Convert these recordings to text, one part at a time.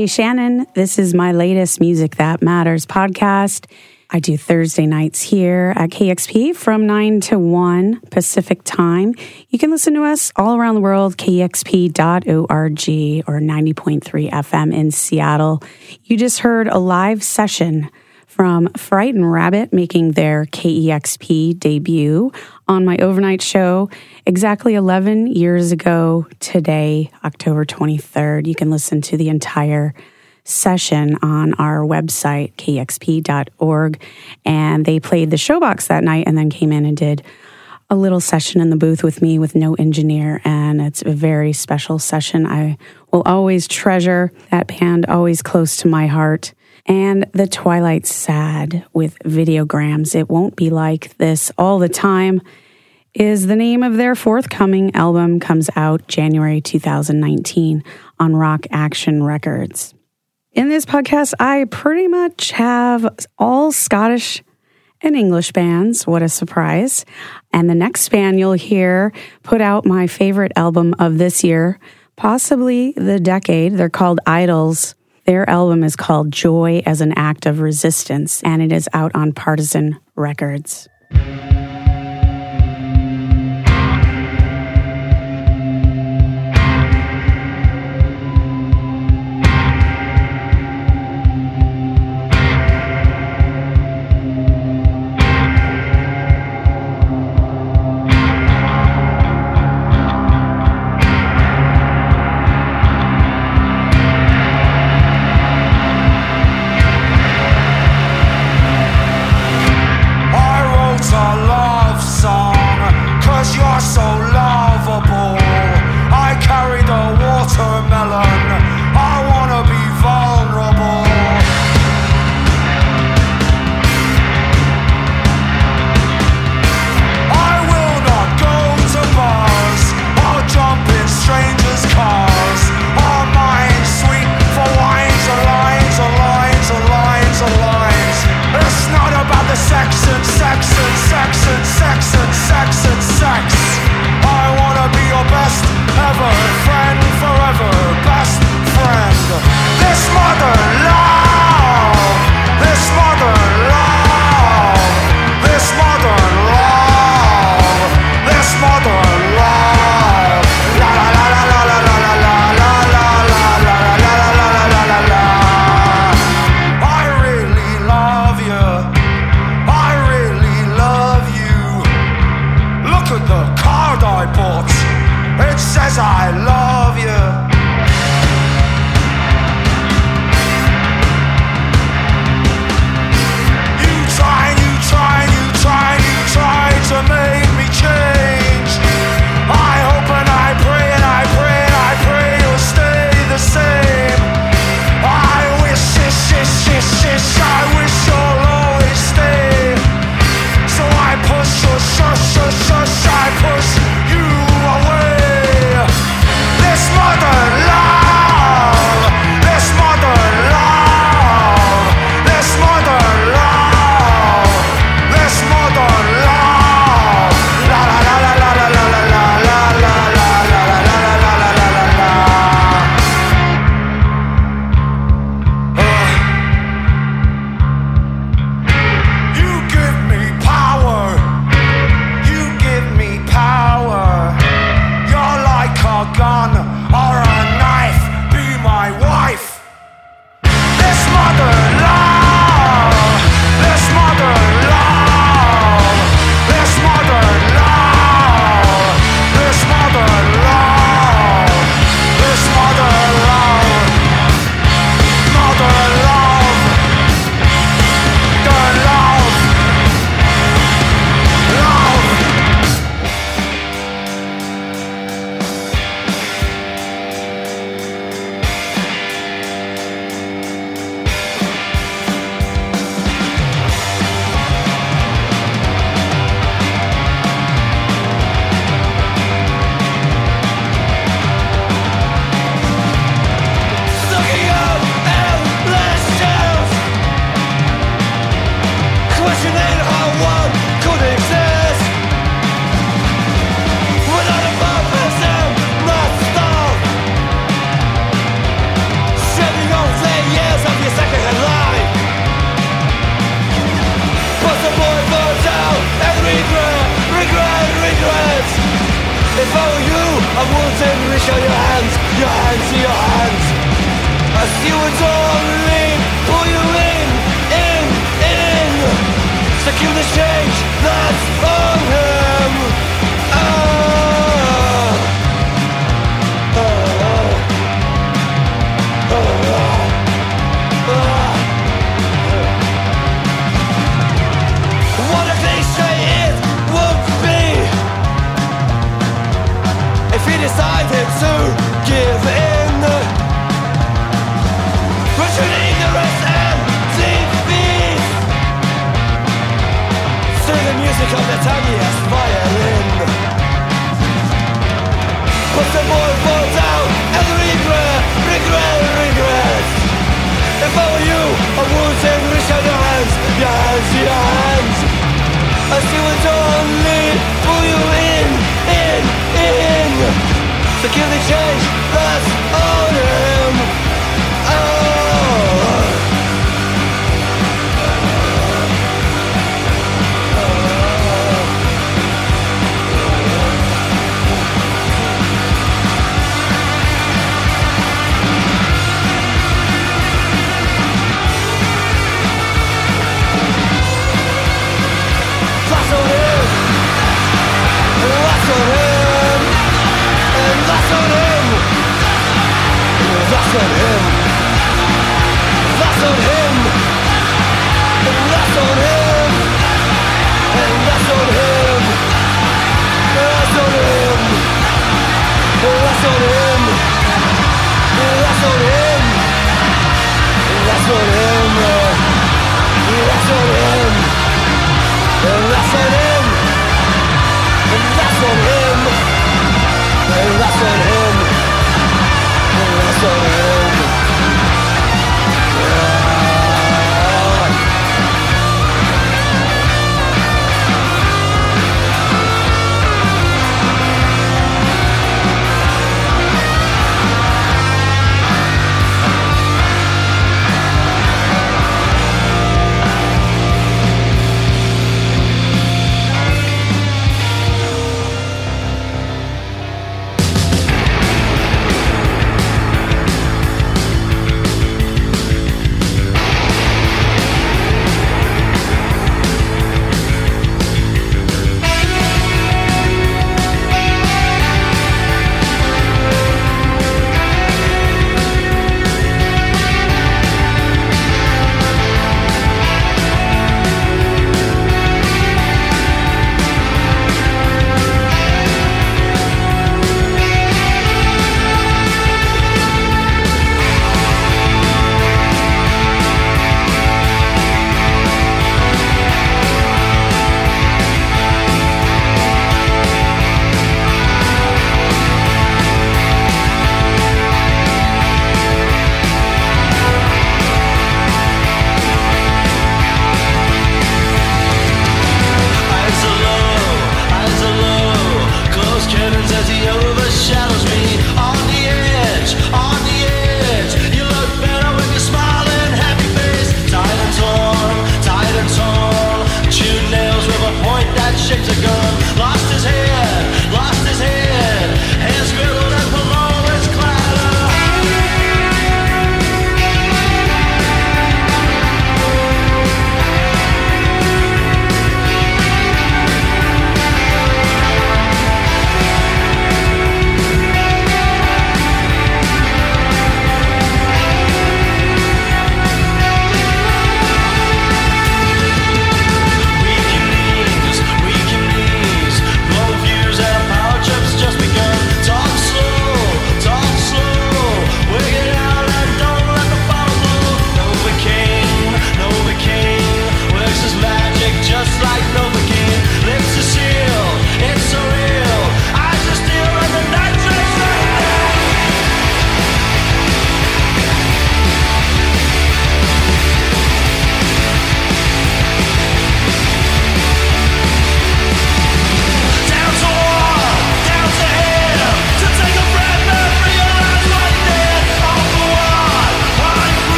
DJ Shannon. This is my latest Music That Matters podcast. I do Thursday nights here at KEXP from 9 to 1 Pacific time. You can listen to us all around the world, kexp.org or 90.3 FM in Seattle. You just heard a live session from Frightened Rabbit making their KEXP debut on my overnight show exactly 11 years ago today, October 23rd. You can listen to the entire session on our website, kexp.org. And they played the showbox that night and then came in and did a little session in the booth with me with no engineer. And it's a very special session. I will always treasure that band, always close to my heart. And The Twilight Sad with Videograms. It won't be like this all the time is the name of their forthcoming album comes out January 2019 on Rock Action Records. In this podcast, I pretty much have all Scottish and English bands. What a surprise. And the next band you'll hear put out my favorite album of this year, possibly the decade. They're called Idles. Their album is called Joy as an Act of Resistance, and it is out on Partisan Records. change, that's all.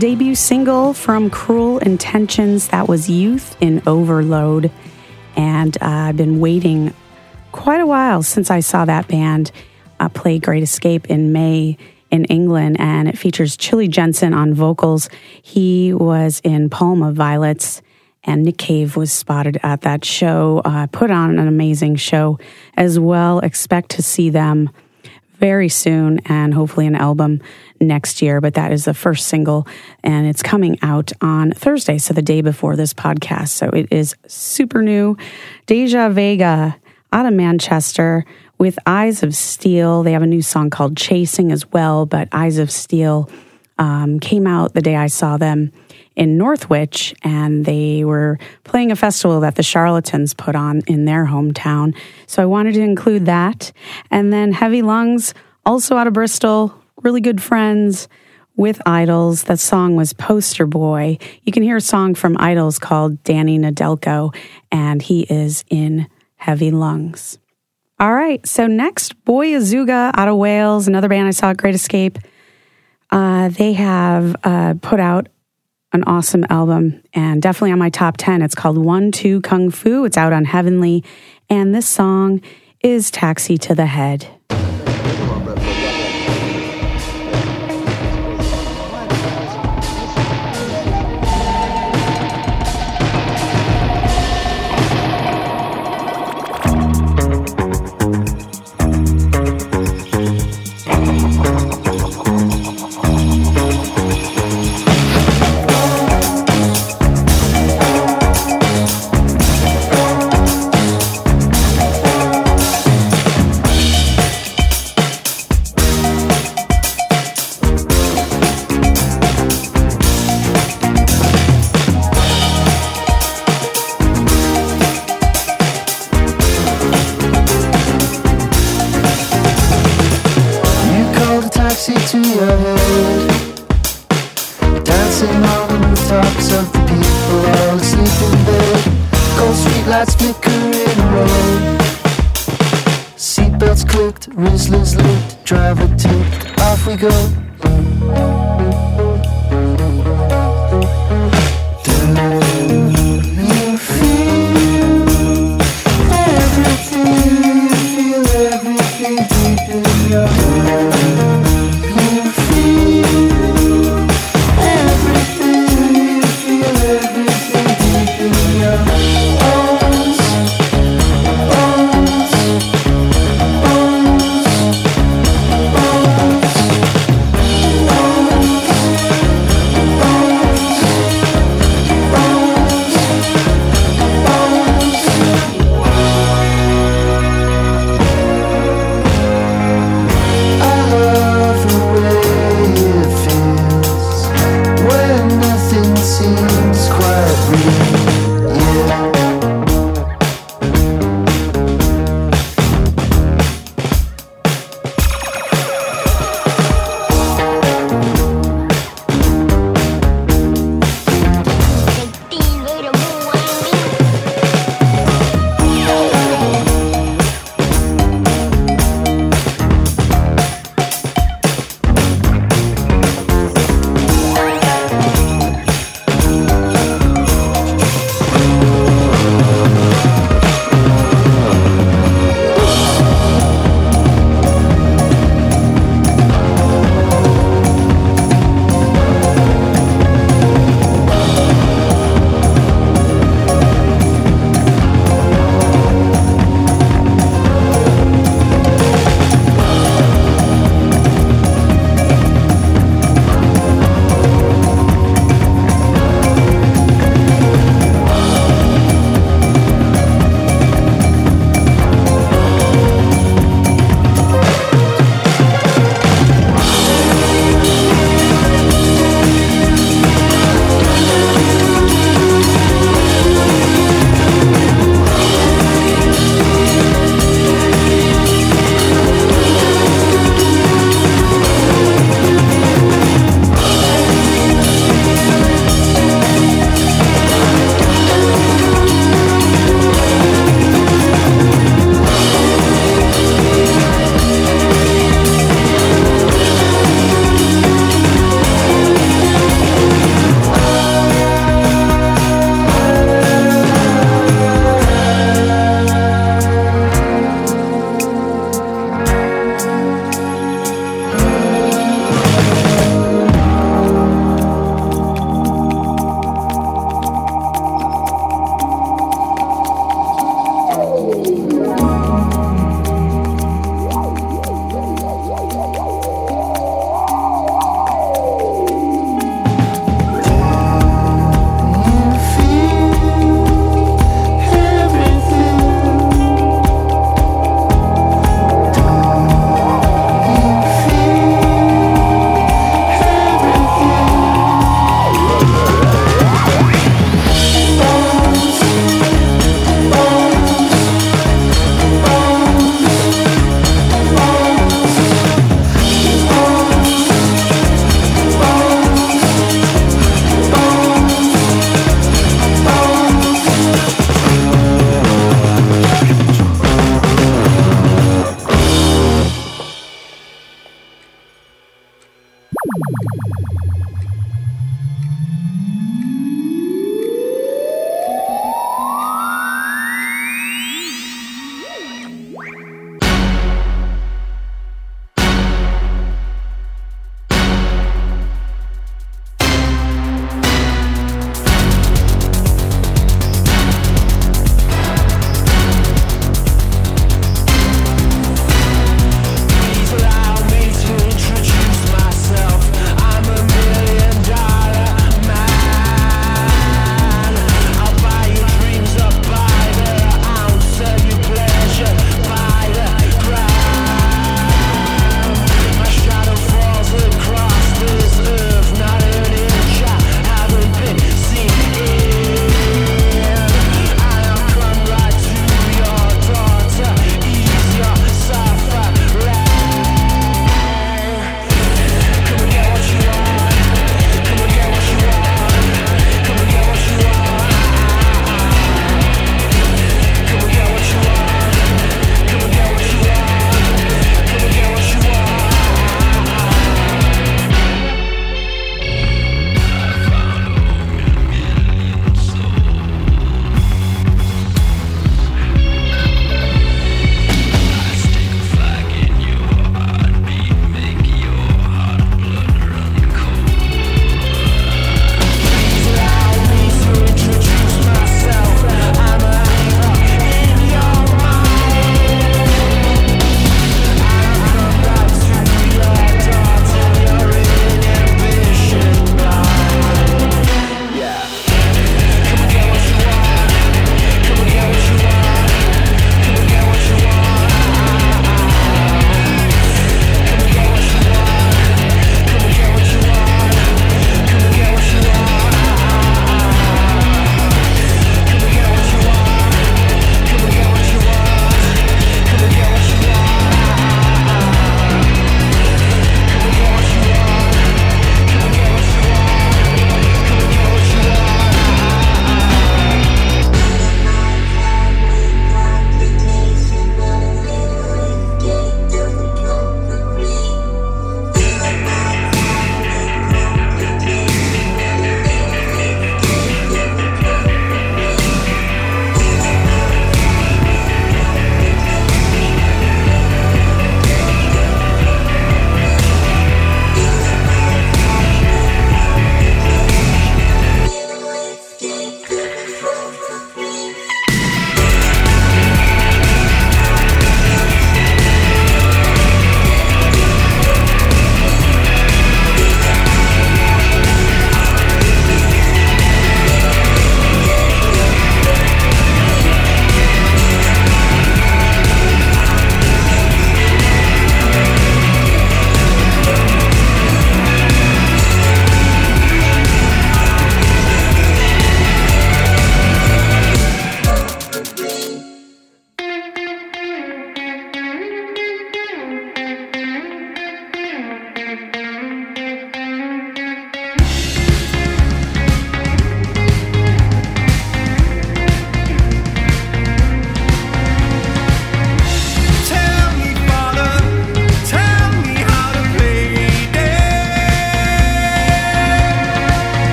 Debut single from Crewel Intentions that was Youth in Overload. And uh, I've been waiting quite a while since I saw that band uh, play Great Escape in May in England. And it features Chilli Jesson on vocals. He was in Palma Violets. And Nick Cave was spotted at that show, uh, put on an amazing show as well. Expect to see them very soon and hopefully an album next year. But that is the first single and it's coming out on Thursday, so the day before this podcast. So it is super new. Deja Vega out of Manchester with Eyes of Steel. They have a new song called Chasing as well, but Eyes of Steel um, came out the day I saw them in Northwich, and they were playing a festival that the Charlatans put on in their hometown. So I wanted to include that. And then Heavy Lungs, also out of Bristol, really good friends with Idles. That song was Poster Boy. You can hear a song from Idles called Danny Nedelko, and he is in Heavy Lungs. All right, so next, Boy Azooga out of Wales, another band I saw at Great Escape. Uh, they have uh, put out an awesome album and definitely on my top 10. It's called One Two Kung Fu. It's out on Heavenly. And this song is Taxi to the Head.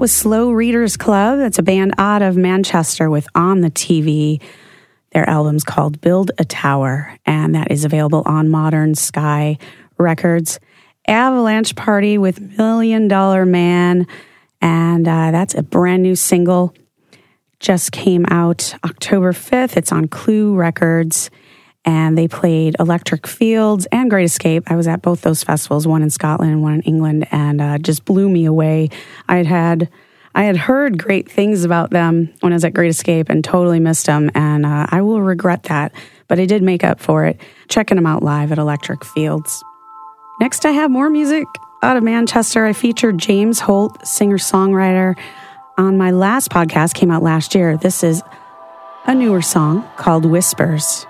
Was Slow Readers Club. That's a band out of Manchester with On the TV. Their album's called Build a Tower, and that is available on Modern Sky Records. Avalanche Party with Million Dollar Man, and uh, that's a brand new single. Just came out October 5th. It's on Clue Records, and they played Electric Fields and Great Escape. I was at both those festivals, one in Scotland and one in England, and uh, just blew me away. I had had I had heard great things about them when I was at Great Escape and totally missed them, and uh, I will regret that. But I did make up for it checking them out live at Electric Fields. Next, I have more music out of Manchester. I featured James Holt, singer songwriter, on my last podcast, came out last year. This is a newer song called Whispers.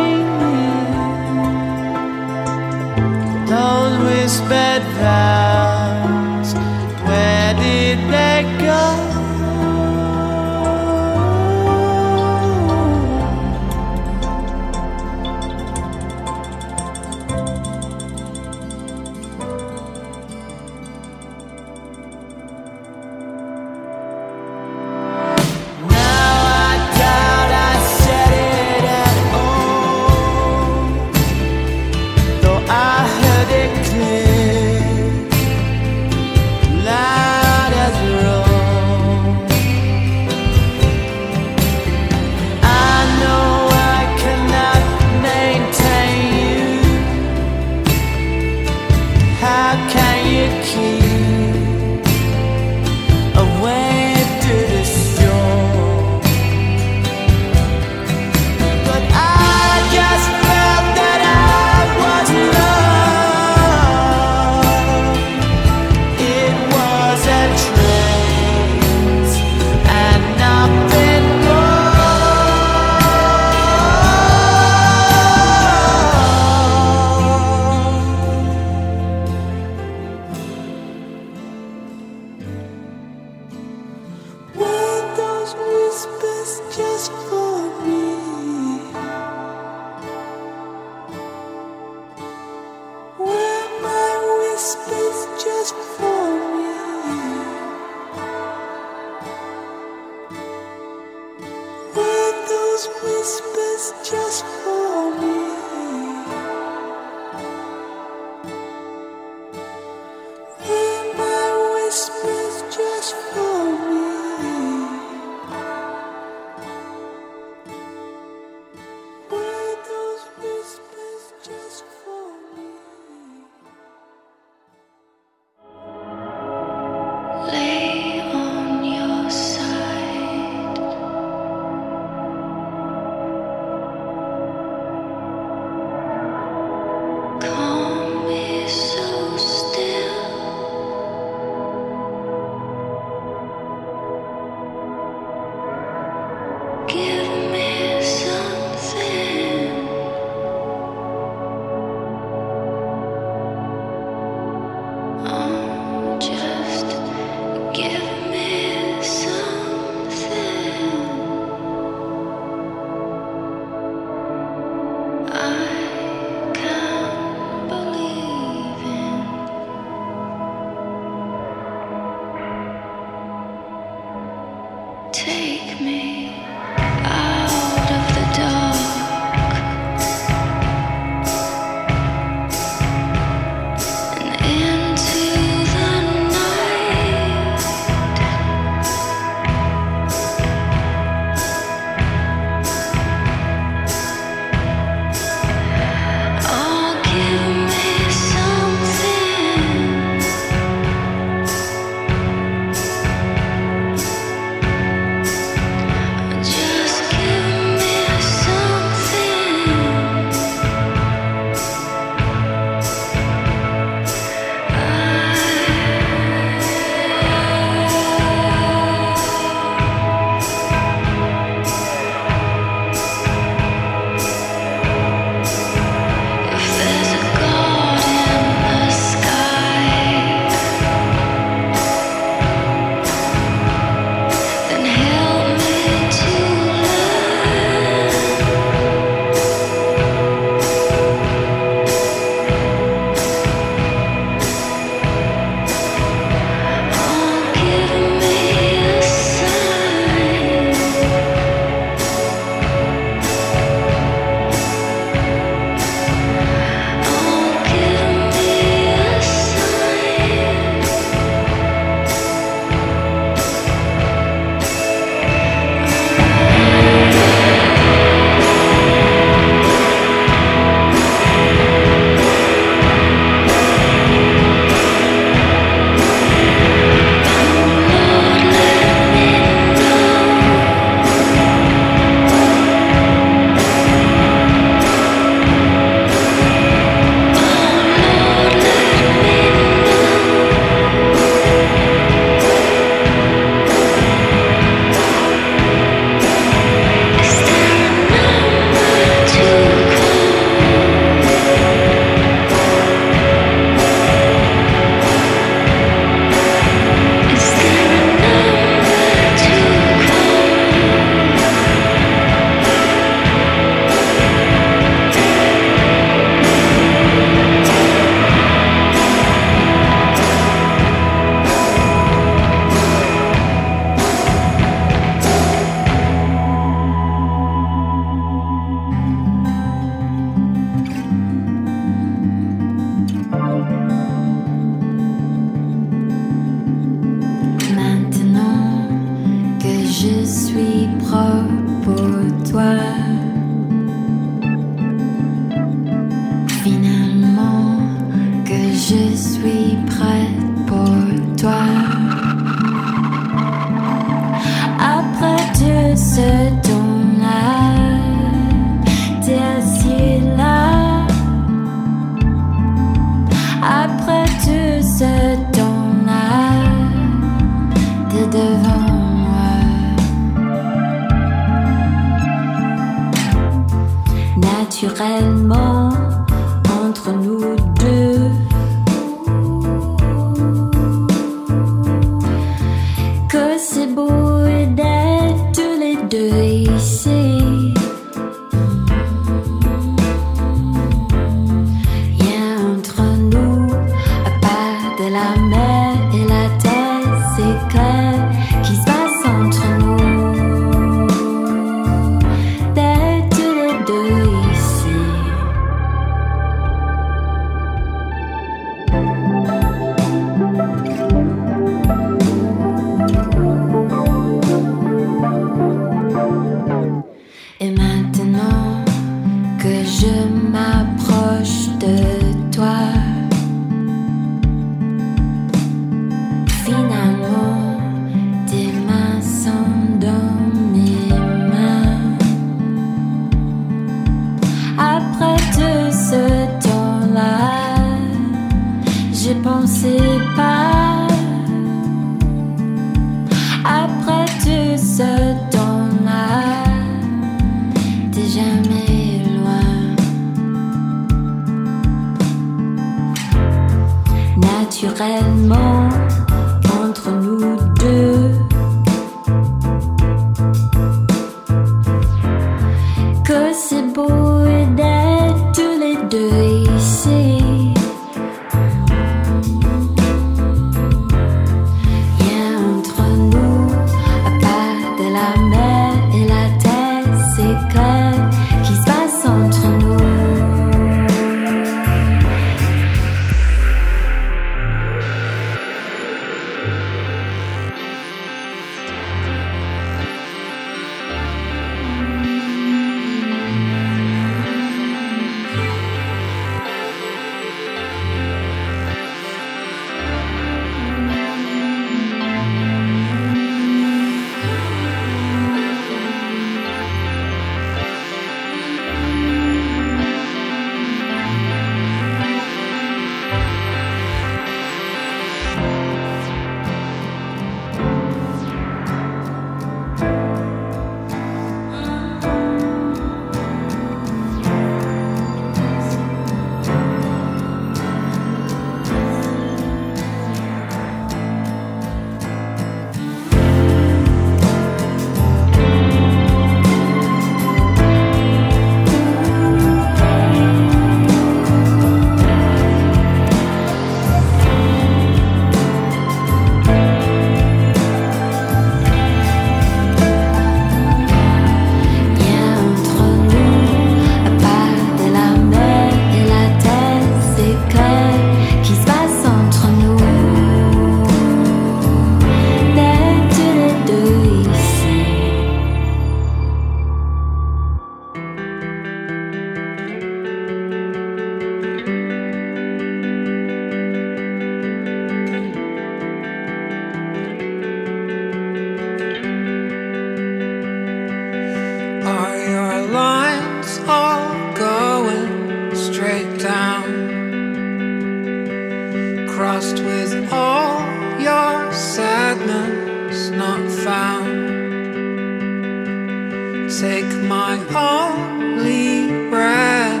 Take my holy breath,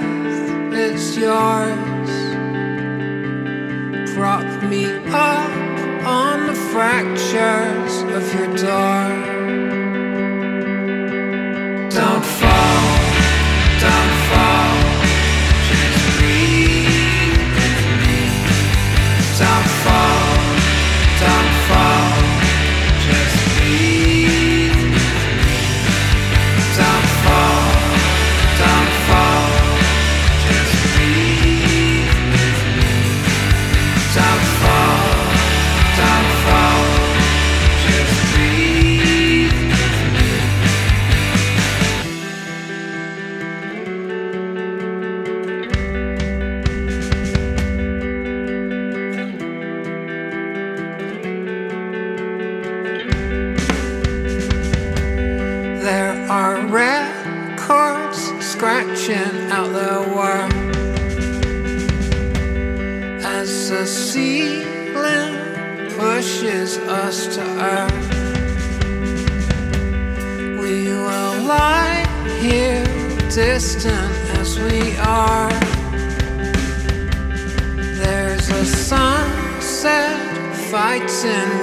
it's yours. Prop me up on the fractures of your dark. consistent as we are. There's a sunset fighting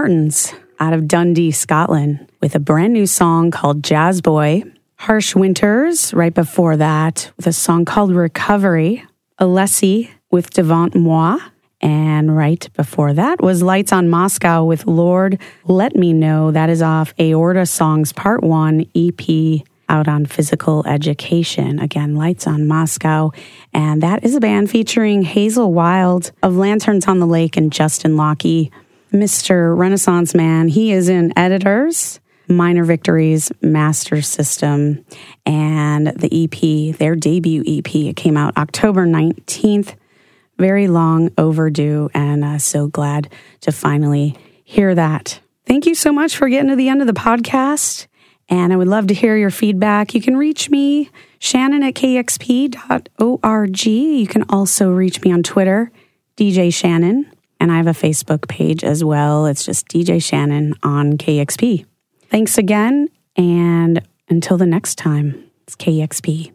Martiins out of Dundee, Scotland, with a brand new song called Jazz Boy. Harsh Winters, right before that, with a song called Recovery. Alessi with Devant Moi. And right before that was Lights on Moscow with Lord Let Me Know. That is off Aorta Songs Part 1 EP out on physical education. Again, Lights on Moscow. And that is a band featuring Hazel Wilde of Lanterns on the Lake and Justin Lockey. Mr. Renaissance Man, he is in Editors, Minor Victories, Master System, and the EP, their debut EP. It came out October 19th. Very long overdue, and uh, so glad to finally hear that. Thank you so much for getting to the end of the podcast. And I would love to hear your feedback. You can reach me, Shannon at kexp.org. You can also reach me on Twitter, DJ Shannon. And I have a Facebook page as well. It's just DJ Shannon on KEXP. Thanks again. And until the next time, it's KEXP.